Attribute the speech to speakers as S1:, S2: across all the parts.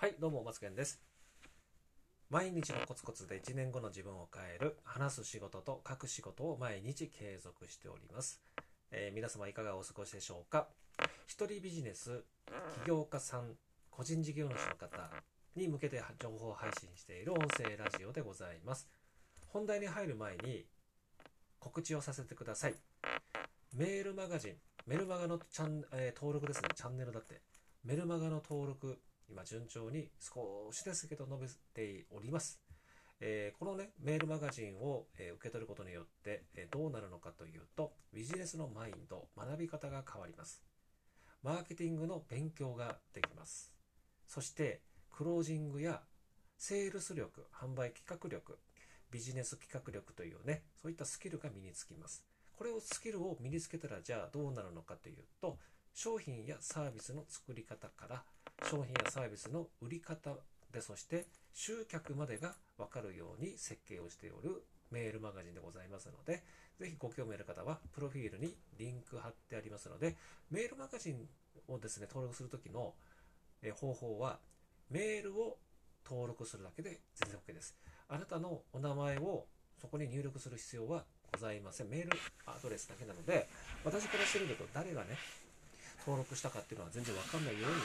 S1: はい、どうも、マツケンです。毎日のコツコツで1年後の自分を変える、話す仕事と書く仕事を毎日継続しております。えー皆様いかがお過ごしでしょうか？一人ビジネス、起業家さん、個人事業主の方に向けて情報配信している音声ラジオでございます。本題に入る前に告知をさせてください。メールマガジン、メルマガのチャン、えー登録ですね、チャンネルだって。メルマガの登録、今順調に少しですけど伸びております。えーこのね、メールマガジンを、えー受け取ることによって、えーどうなるのかというと、ビジネスのマインド、学び方が変わります。マーケティングの勉強ができます。そして、クロージングやセールス力、販売企画力、ビジネス企画力というね、そういったスキルが身につきます。これをスキルを身につけたらじゃあどうなるのかというと、商品やサービスの作り方から商品やサービスの売り方でそして集客までが分かるように設計をしておるメールマガジンでございますのでぜひご興味ある方はプロフィールにリンク貼ってありますのでメールマガジンをですね登録するときの方法はメールを登録するだけで全然 OK です。あなたのお名前をそこに入力する必要はございません。メールアドレスだけなので私からしてみると誰がね登録したかっていうのは全然わかんないようになって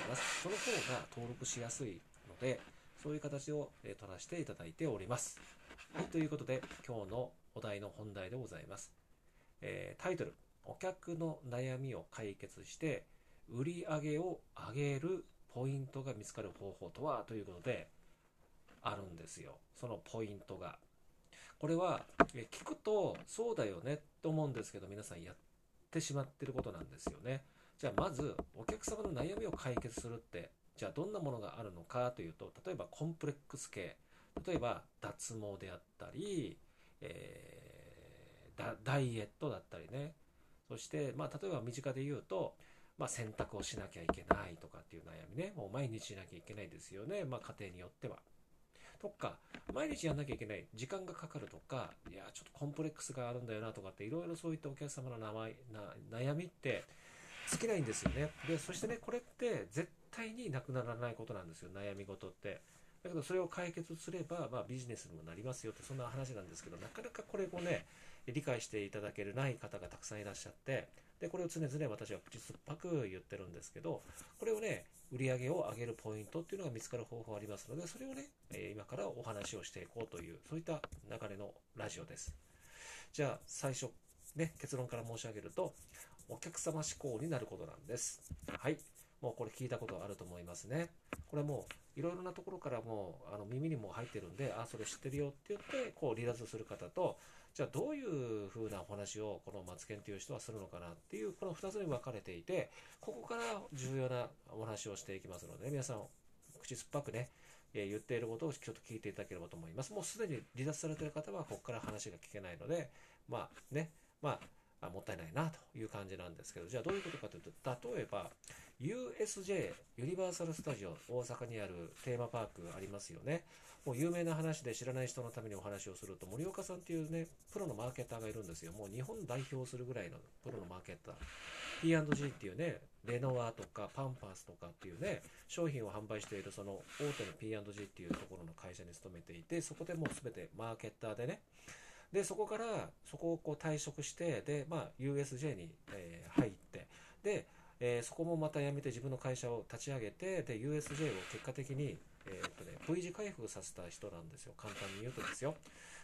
S1: おります。その方が登録しやすいので、そういう形を取らせていただいております。はい、ということで、今日のお題の本題でございます。えータイトル、お客の悩みを解決して、売り上げを上げるポイントが見つかる方法とは？ということで、あるんですよ。そのポイントが。これは、聞くと、そうだよねと思うんですけど、皆さんやってしまってることなんですよね。じゃあまずお客様の悩みを解決するってじゃあどんなものがあるのかというと例えばコンプレックス系。例えば脱毛であったり、えーダイエットだったりね。そして、まあ、例えば身近で言うと、まあ、洗濯をしなきゃいけないとかっていう悩みね。もう毎日しなきゃいけないですよね、まあ、家庭によっては。とか毎日やんなきゃいけない。時間がかかるとかいやちょっとコンプレックスがあるんだよなとかっていろいろそういったお客様の名前な悩みって尽きないんですよね。でそしてねこれって絶対になくならないことなんですよ。悩み事って。だけどそれを解決すれば、まあ、ビジネスにもなりますよってそんな話なんですけどなかなかこれをね理解していただけるない方がたくさんいらっしゃってでこれを常々私は口酸っぱく言ってるんですけどこれをね売り上げを上げるポイントっていうのが見つかる方法ありますのでそれをね、今からお話をしていこうというそういった流れのラジオです。じゃあ最初ね結論から申し上げるとお客様志向になることなんです。はい。もうこれ聞いたことあると思いますね。これもういろいろなところからもうあの耳にも入ってるんであそれ知ってるよって言ってこう離脱する方とじゃあどういう風なお話をこのマツケンという人はするのかなっていうこの2つに分かれていてここから重要なお話をしていきますので、皆さん口酸っぱくねえ言っていることをちょっと聞いていただければと思います。もうすでに離脱されている方はここから話が聞けないのでまあねまああもったいないなという感じなんですけどじゃあどういうことかというと例えば USJ ユニバーサル・スタジオ大阪にあるテーマパークありますよね。もう有名な話で知らない人のためにお話をすると森岡さんっていうねプロのマーケッターがいるんですよ。もう日本代表するぐらいのプロのマーケッター。P&G っていうねレノアとかパンパースとかっていうね商品を販売しているその大手の P&G っていうところの会社に勤めていてそこでもう全てマーケッターでねでそこからそこをこう退職してで、まあ、USJ に、えー入ってで、えーそこもまた辞めて自分の会社を立ち上げてで USJ を結果的に、えーっとね、V 字回復させた人なんですよ。簡単に言うとですよ。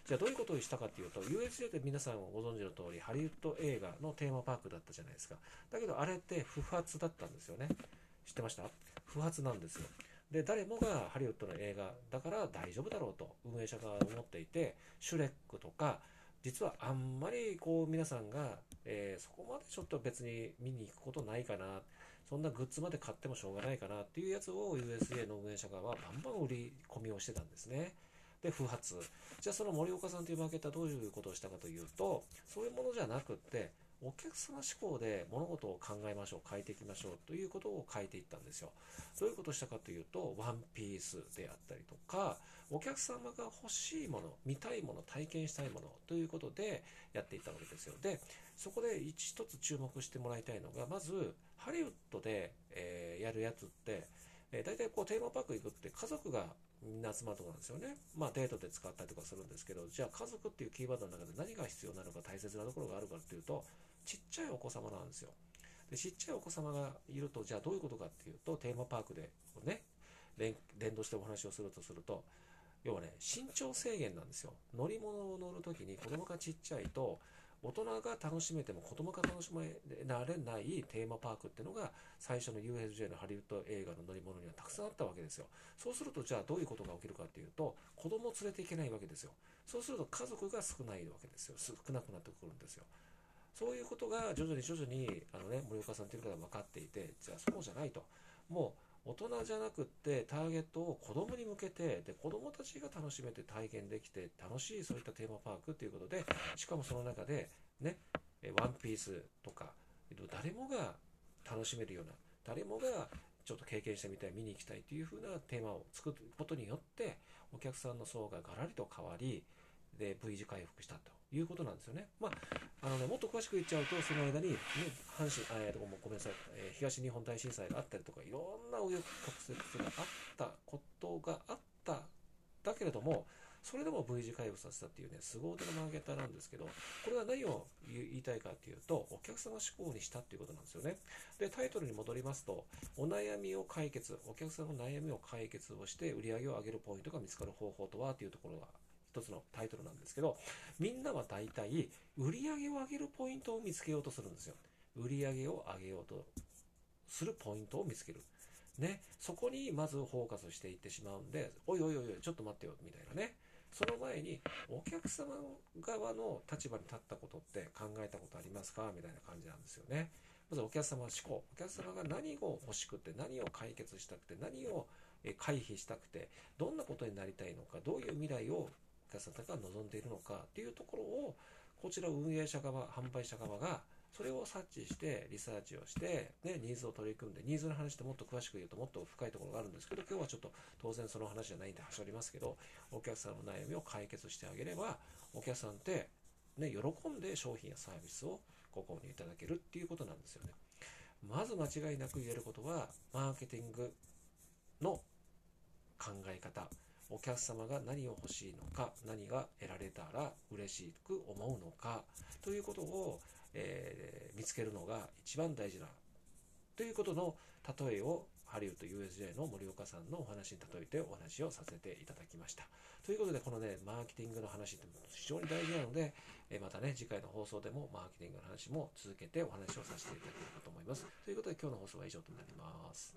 S1: じゃあどういうことをしたかっていうと USJ って皆さんご存知の通りハリウッド映画のテーマパークだったじゃないですかだけどあれって不発だったんですよね知ってました不発なんですよで誰もがハリウッドの映画だから大丈夫だろうと運営者側は思っていてシュレックとか実はあんまりこう皆さんが、えーそこまでちょっと別に見に行くことないかなそんなグッズまで買ってもしょうがないかなっていうやつを USJ の運営者側はバンバン売り込みをしてたんですね。で不発。じゃあその森岡さんというマーケッターはどういうことをしたかというとそういうものじゃなくってお客様志向で物事を考えましょう変えていきましょうということを変えていったんですよ。どういうことをしたかというとワンピースであったりとかお客様が欲しいもの見たいもの体験したいものということでやっていったわけですよ。でそこで一つ注目してもらいたいのがまずハリウッドで、えーやるやつってえー、大体こうテーマパーク行くって家族がみんな集まるとこなんですよね。まあデートで使ったりとかするんですけど、じゃあ家族っていうキーワードの中で何が必要なのか大切なところがあるかっていうと、ちっちゃいお子様なんですよ。でちっちゃいお子様がいると、じゃあどういうことかっていうと、テーマパークでね、連連動してお話をするとすると、要はね、身長制限なんですよ。乗り物を乗るときに子供がちっちゃいと、大人が楽しめても子供が楽しめられないテーマパークっていうのが最初の USJ のハリウッド映画の乗り物にはたくさんあったわけですよ。そうするとじゃあどういうことが起きるかっていうと子供を連れていけないわけですよ。そうすると家族が少ないわけですよ。少なくなってくるんですよ。そういうことが徐々に徐々にあの、ね、森岡さんという方が分かっていてじゃあそうじゃないと。もう大人じゃなくってターゲットを子供に向けてで子供たちが楽しめて体験できて楽しいそういったテーマパークということでしかもその中でねワンピースとか誰もが楽しめるような誰もがちょっと経験してみたい見に行きたいというふうなテーマを作ることによってお客さんの層がガラリと変わりで V 字回復したということなんですよね。まあ、あのね、もっと詳しく言っちゃうと、その間に、ね、阪神、えー、ごめんなさい、えー、東日本大震災があったりとか、いろんな紆余曲折があったことがあっただけれども、それでも V 字回復させたっていうね、凄腕のマーケターなんですけど、これは何を言いたいかっていうと、お客様志向にしたっていうことなんですよね。で、タイトルに戻りますと、お悩みを解決、お客さんの悩みを解決をして、売り上げを上げるポイントが見つかる方法とはっていうところが一つのタイトルなんですけど、みんなは大体、売り上げを上げるポイントを見つけようとするんですよ。売り上げを上げようとするポイントを見つける。ね、そこにまずフォーカスしていってしまうんで、おいおいおいおい、ちょっと待ってよ、みたいなね。その前に、お客様側の立場に立ったことって考えたことありますか？みたいな感じなんですよね。まずお客様思考。お客様が何を欲しくて、何を解決したくて、何を回避したくて、どんなことになりたいのか、どういう未来をお客さんが望んでいるのかっていうところを、こちら運営者側、販売者側が、それを察知して、リサーチをして、ね、ニーズを取り組んで、ニーズの話ってもっと詳しく言うともっと深いところがあるんですけど、今日はちょっと当然その話じゃないんで端折りますけど、お客さんの悩みを解決してあげれば、お客さんって、ね、喜んで商品やサービスをご購入いただけるっていうことなんですよね。まず間違いなく言えることは、マーケティングの考え方、お客様が何を欲しいのか、何が得られたら嬉しく思うのか、ということを、えー、見つけるのが一番大事だ。ということの例えをハリウッド USJ の森岡さんのお話に例えてお話をさせていただきました。ということで、このね、マーケティングの話って非常に大事なので、えまたね、次回の放送でもマーケティングの話も続けてお話をさせていただければと思います。ということで、今日の放送は以上となります。